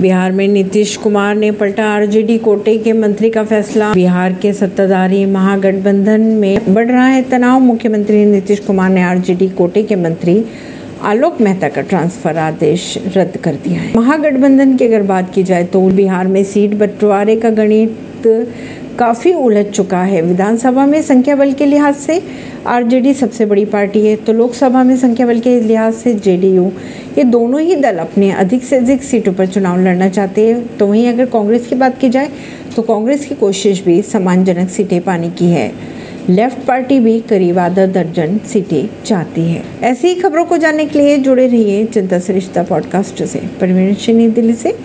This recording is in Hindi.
बिहार में नीतीश कुमार ने पलटा आरजेडी कोटे के मंत्री का फैसला। बिहार के सत्ताधारी महागठबंधन में बढ़ रहा है तनाव। मुख्यमंत्री नीतीश कुमार ने आरजेडी कोटे के मंत्री आलोक मेहता का ट्रांसफ़र आदेश रद्द कर दिया है। महागठबंधन की अगर बात की जाए तो बिहार में सीट बंटवारे का गणित काफ़ी उलझ चुका है। विधानसभा में संख्या बल के लिहाज से आरजेडी सबसे बड़ी पार्टी है तो लोकसभा में संख्या बल के लिहाज से जेडीयू ये दोनों ही दल अपने अधिक से अधिक सीटों पर चुनाव लड़ना चाहते हैं। तो वहीं अगर कांग्रेस की बात की जाए तो कांग्रेस की कोशिश भी सम्मानजनक सीटें पाने की है। लेफ़्ट पार्टी भी करीब आधा दर्जन सीटें चाहती है। ऐसी ही खबरों को जानने के लिए जुड़े रहिए जनता सरिश्ता रिश्ता पॉडकास्ट से। परवीन दिल्ली से।